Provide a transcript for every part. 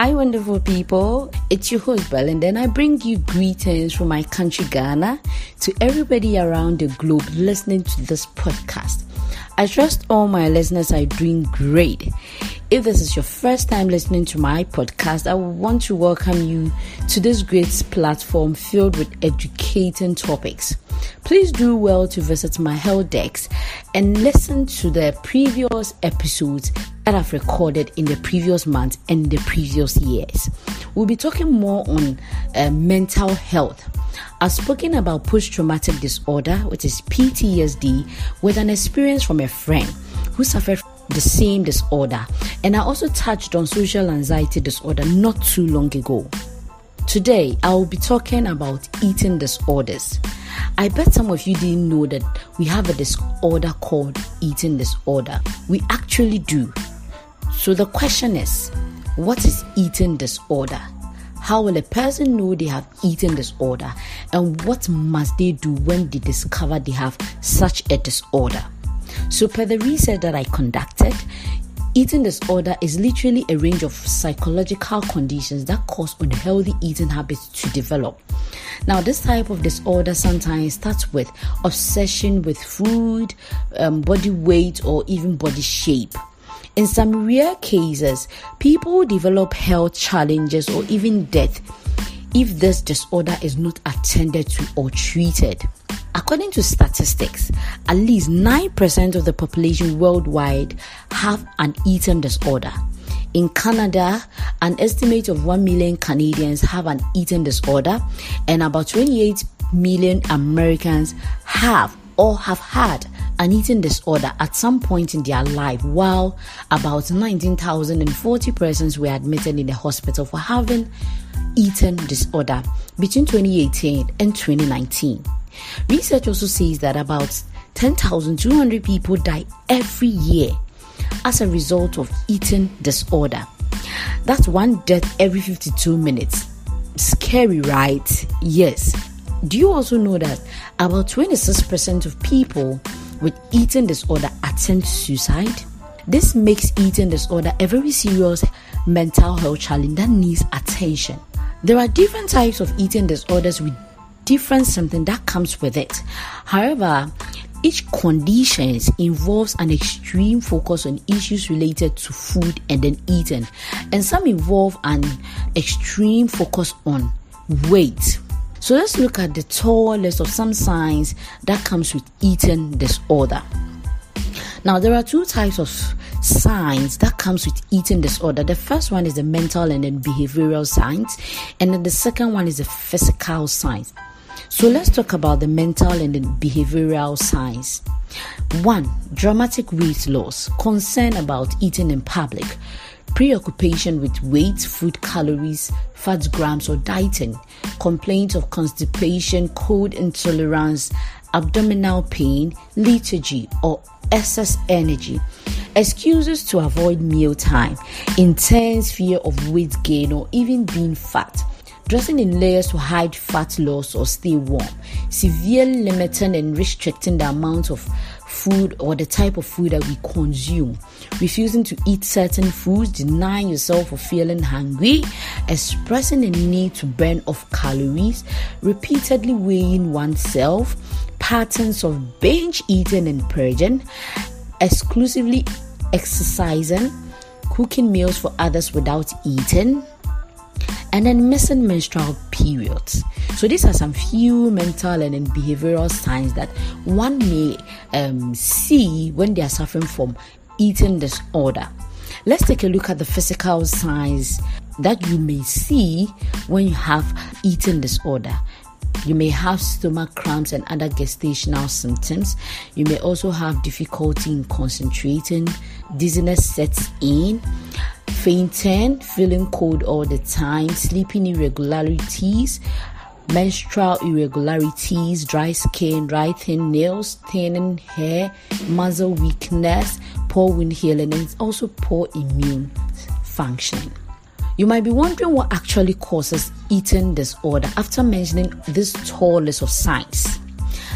Hi, wonderful people. It's your host, Belinda, and I bring you greetings from my country, Ghana, to everybody around the globe listening to this podcast. I trust all my listeners are doing great. If this is your first time listening to my podcast, I want to welcome you to this great platform filled with educating topics. Please do well to visit my help decks and listen to the previous episodes that I've recorded in the previous months and the previous years. We'll be talking more on uh, mental health. I've spoken about post traumatic disorder, which is PTSD, with an experience from a friend who suffered the same disorder. And I also touched on social anxiety disorder not too long ago. Today, I will be talking about eating disorders. I bet some of you didn't know that we have a disorder called eating disorder. We actually do. So the question is what is eating disorder? How will a person know they have eating disorder? And what must they do when they discover they have such a disorder? So, per the research that I conducted, eating disorder is literally a range of psychological conditions that cause unhealthy eating habits to develop. Now, this type of disorder sometimes starts with obsession with food, um, body weight, or even body shape. In some rare cases, people develop health challenges or even death if this disorder is not attended to or treated. According to statistics, at least 9% of the population worldwide have an eating disorder. In Canada, an estimate of 1 million Canadians have an eating disorder, and about 28 million Americans have or have had an eating disorder at some point in their life, while about 19,040 persons were admitted in the hospital for having eating disorder between 2018 and 2019. Research also says that about 10,200 people die every year as a result of eating disorder. That's one death every 52 minutes. Scary, right? Yes. Do you also know that about 26% of people with eating disorder attempt suicide? This makes eating disorder a very serious mental health challenge that needs attention. There are different types of eating disorders with different something that comes with it. However, each condition involves an extreme focus on issues related to food and then eating, and some involve an extreme focus on weight. So let's look at the tall list of some signs that comes with eating disorder. Now there are two types of signs that comes with eating disorder. The first one is the mental and then behavioral signs, and then the second one is the physical signs. So let's talk about the mental and the behavioral signs. One, dramatic weight loss, concern about eating in public, preoccupation with weight, food calories, fat grams, or dieting, complaints of constipation, cold intolerance, abdominal pain, lethargy, or excess energy, excuses to avoid mealtime, intense fear of weight gain, or even being fat dressing in layers to hide fat loss or stay warm, severely limiting and restricting the amount of food or the type of food that we consume, refusing to eat certain foods, denying yourself of feeling hungry, expressing a need to burn off calories, repeatedly weighing oneself, patterns of binge eating and purging, exclusively exercising, cooking meals for others without eating and then missing menstrual periods. So these are some few mental and behavioral signs that one may um, see when they are suffering from eating disorder. Let's take a look at the physical signs that you may see when you have eating disorder. You may have stomach cramps and other gestational symptoms. You may also have difficulty in concentrating, dizziness sets in, fainting, feeling cold all the time, sleeping irregularities, menstrual irregularities, dry skin, dry thin nails, thinning hair, muscle weakness, poor wound healing, and also poor immune function. You might be wondering what actually causes eating disorder after mentioning this tall list of signs.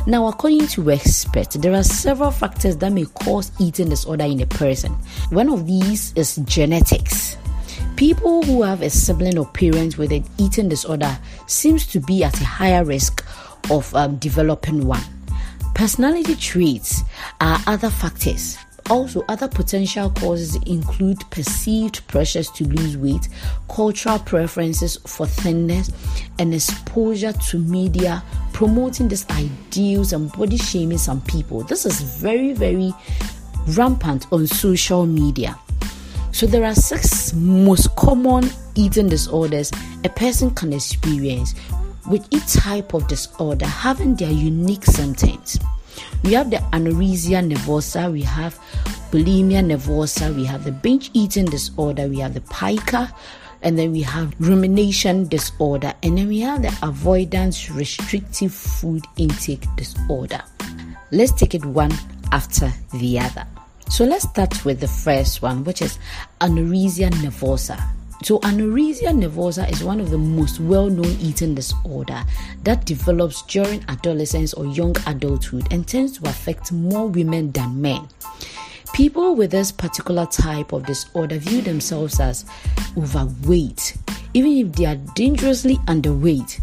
Now, according to experts, there are several factors that may cause eating disorder in a person. One of these is genetics. People who have a sibling or parent with an eating disorder seems to be at a higher risk of um, developing one. Personality traits are other factors. Also, other potential causes include perceived pressures to lose weight, cultural preferences for thinness, and exposure to media promoting these ideals and body shaming some people. This is very, very rampant on social media. So, there are six most common eating disorders a person can experience, with each type of disorder having their unique symptoms. We have the anorexia nervosa, we have bulimia nervosa, we have the binge eating disorder, we have the pica, and then we have rumination disorder, and then we have the avoidance restrictive food intake disorder. Let's take it one after the other. So let's start with the first one, which is anorexia nervosa. So, anorexia nervosa is one of the most well known eating disorder that develops during adolescence or young adulthood and tends to affect more women than men. People with this particular type of disorder view themselves as overweight, even if they are dangerously underweight.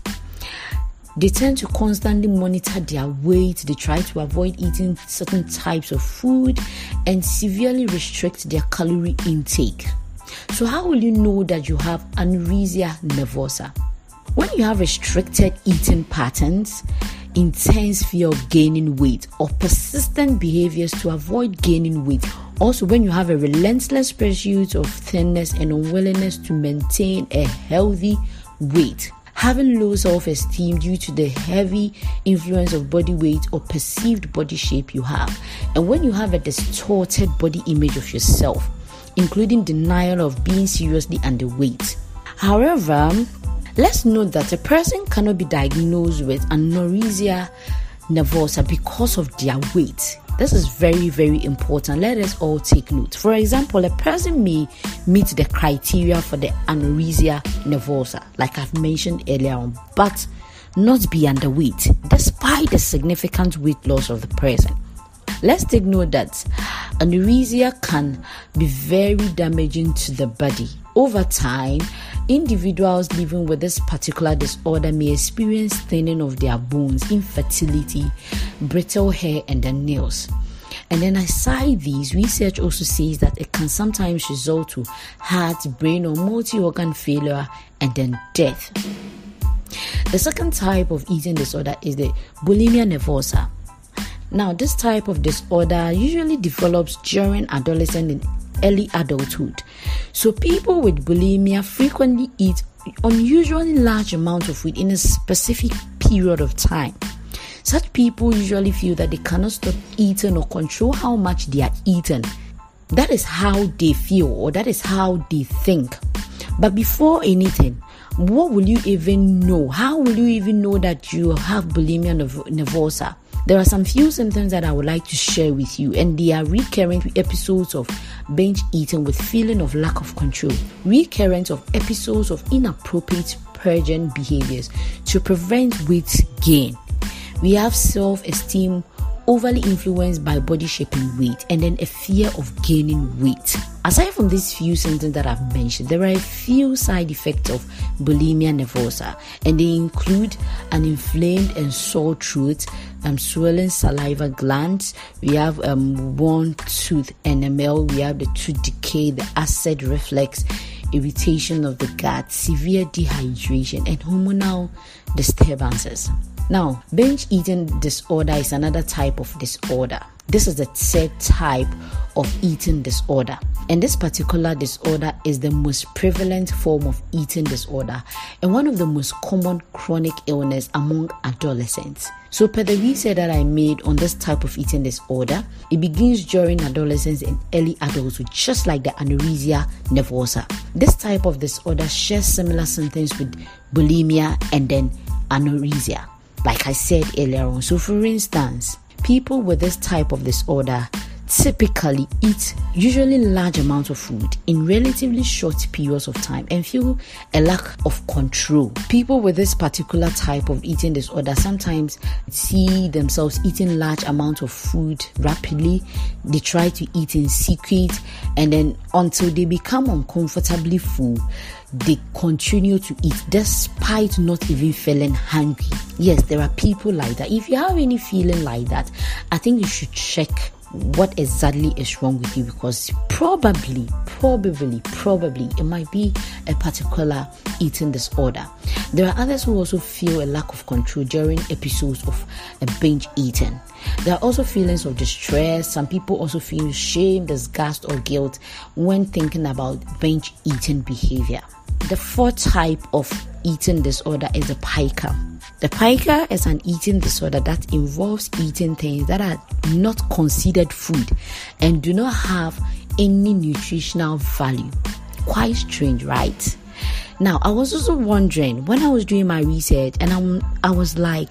They tend to constantly monitor their weight, they try to avoid eating certain types of food, and severely restrict their calorie intake. So, how will you know that you have anorexia nervosa? When you have restricted eating patterns, intense fear of gaining weight, or persistent behaviors to avoid gaining weight, also when you have a relentless pursuit of thinness and unwillingness to maintain a healthy weight, having low self esteem due to the heavy influence of body weight or perceived body shape you have, and when you have a distorted body image of yourself, including denial of being seriously underweight. However, let's note that a person cannot be diagnosed with anorexia nervosa because of their weight. This is very, very important. Let us all take note. For example, a person may meet the criteria for the anorexia nervosa, like I've mentioned earlier on, but not be underweight despite the significant weight loss of the person. Let's take note that anorexia can be very damaging to the body. Over time, individuals living with this particular disorder may experience thinning of their bones, infertility, brittle hair, and the nails. And then aside these, research also says that it can sometimes result to heart, brain, or multi-organ failure and then death. The second type of eating disorder is the bulimia nervosa. Now, this type of disorder usually develops during adolescence and early adulthood. So, people with bulimia frequently eat unusually large amounts of food in a specific period of time. Such people usually feel that they cannot stop eating or control how much they are eating. That is how they feel, or that is how they think. But before anything, what will you even know? How will you even know that you have bulimia nervosa? There are some few symptoms that I would like to share with you, and they are recurrent episodes of binge eating with feeling of lack of control, recurrence of episodes of inappropriate purging behaviors to prevent weight gain. We have self esteem overly influenced by body shape and weight, and then a fear of gaining weight. Aside from these few symptoms that I've mentioned, there are a few side effects of bulimia nervosa, and they include an inflamed and sore throat, um, swollen saliva glands, we have um, one tooth enamel, we have the tooth decay, the acid reflux, irritation of the gut, severe dehydration, and hormonal disturbances. Now, binge eating disorder is another type of disorder. This is the third type of eating disorder. And this particular disorder is the most prevalent form of eating disorder and one of the most common chronic illness among adolescents. So, per the research that I made on this type of eating disorder, it begins during adolescence and early adulthood, just like the anorexia nervosa. This type of disorder shares similar symptoms with bulimia and then anorexia like I said earlier on. So, for instance, people with this type of disorder typically eat usually large amounts of food in relatively short periods of time and feel a lack of control. People with this particular type of eating disorder sometimes see themselves eating large amounts of food rapidly. They try to eat in secret and then until they become uncomfortably full, they continue to eat despite not even feeling hungry. Yes, there are people like that. If you have any feeling like that, I think you should check what exactly is wrong with you because probably, probably, probably it might be a particular eating disorder. There are others who also feel a lack of control during episodes of a binge eating. There are also feelings of distress. Some people also feel shame, disgust, or guilt when thinking about binge eating behavior. The fourth type of eating disorder is the pica. The pica is an eating disorder that involves eating things that are not considered food and do not have any nutritional value. Quite strange, right? Now, I was also wondering when I was doing my research, and I'm, I was like,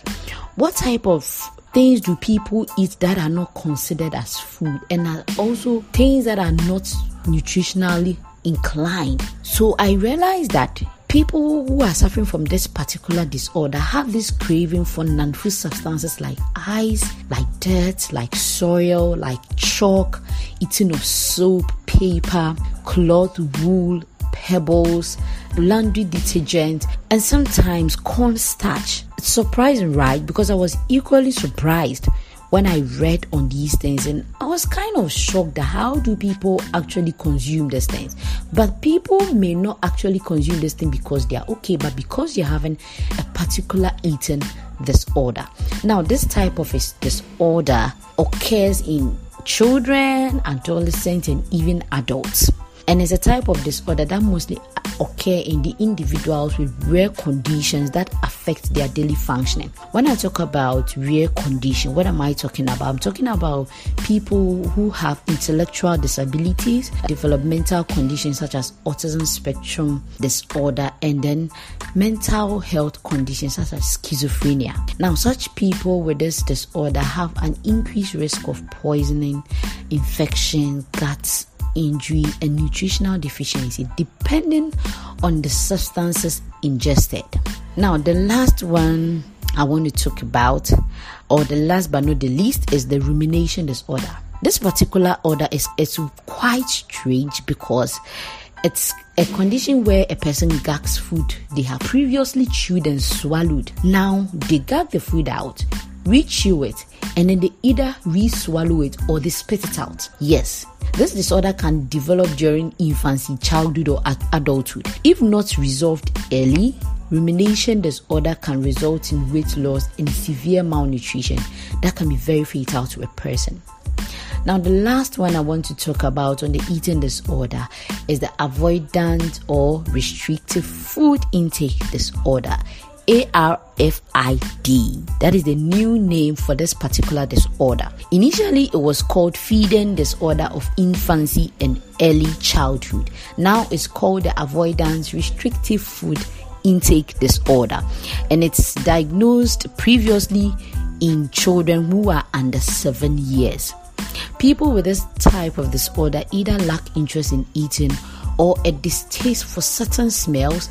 what type of things do people eat that are not considered as food and are also things that are not nutritionally inclined? So I realized that people who are suffering from this particular disorder have this craving for non-food substances like ice like dirt like soil like chalk eating of soap paper cloth wool pebbles laundry detergent and sometimes cornstarch it's surprising right because i was equally surprised when I read on these things and I was kind of shocked at how do people actually consume these things. But people may not actually consume this thing because they are okay, but because you're having a particular eating disorder. Now, this type of disorder occurs in children, adolescents, and even adults and it's a type of disorder that mostly occur in the individuals with rare conditions that affect their daily functioning. When I talk about rare condition, what am I talking about? I'm talking about people who have intellectual disabilities, developmental conditions such as autism spectrum disorder, and then mental health conditions such as schizophrenia. Now, such people with this disorder have an increased risk of poisoning, infection, guts injury, and nutritional deficiency depending on the substances ingested. Now, the last one I want to talk about, or the last but not the least, is the rumination disorder. This particular order is, is quite strange because it's a condition where a person gags food they have previously chewed and swallowed. Now they gag the food out, re-chew it, and then they either re-swallow it or they spit it out. Yes, this disorder can develop during infancy, childhood, or adulthood. If not resolved early, rumination disorder can result in weight loss and severe malnutrition that can be very fatal to a person. Now, the last one I want to talk about on the eating disorder is the avoidant or restrictive food intake disorder. ARFID. That is the new name for this particular disorder. Initially, it was called feeding disorder of infancy and early childhood. Now it's called the avoidance restrictive food intake disorder, and it's diagnosed previously in children who are under seven years. People with this type of disorder either lack interest in eating or a distaste for certain smells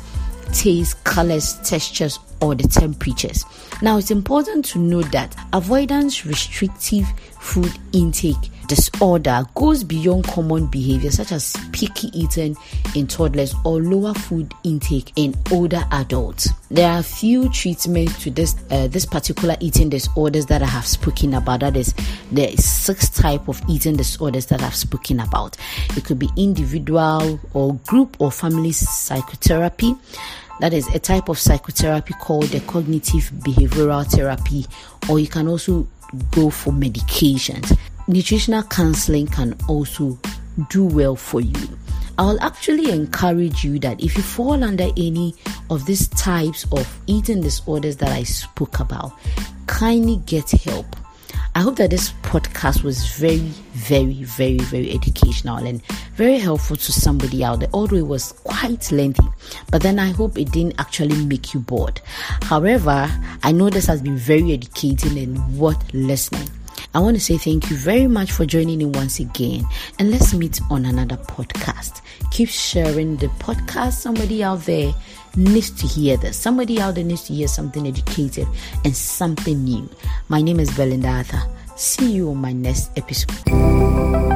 taste, colors, textures, or the temperatures. Now, it's important to note that avoidance restrictive food intake disorder goes beyond common behavior such as picky eating in toddlers or lower food intake in older adults. There are few treatments to this uh, this particular eating disorders that I have spoken about. That is, there is six type of eating disorders that I've spoken about. It could be individual or group or family psychotherapy. That is a type of psychotherapy called the cognitive behavioral therapy, or you can also go for medications. Nutritional counseling can also do well for you. I'll actually encourage you that if you fall under any of these types of eating disorders that I spoke about, kindly get help. I hope that this podcast was very, very, very, very educational and very helpful to somebody out there, although it was quite lengthy. But then I hope it didn't actually make you bored. However, I know this has been very educating and worth listening. I want to say thank you very much for joining in once again, and let's meet on another podcast. Keep sharing the podcast. Somebody out there needs to hear this. Somebody out there needs to hear something educated and something new. My name is Belinda Arthur. See you on my next episode.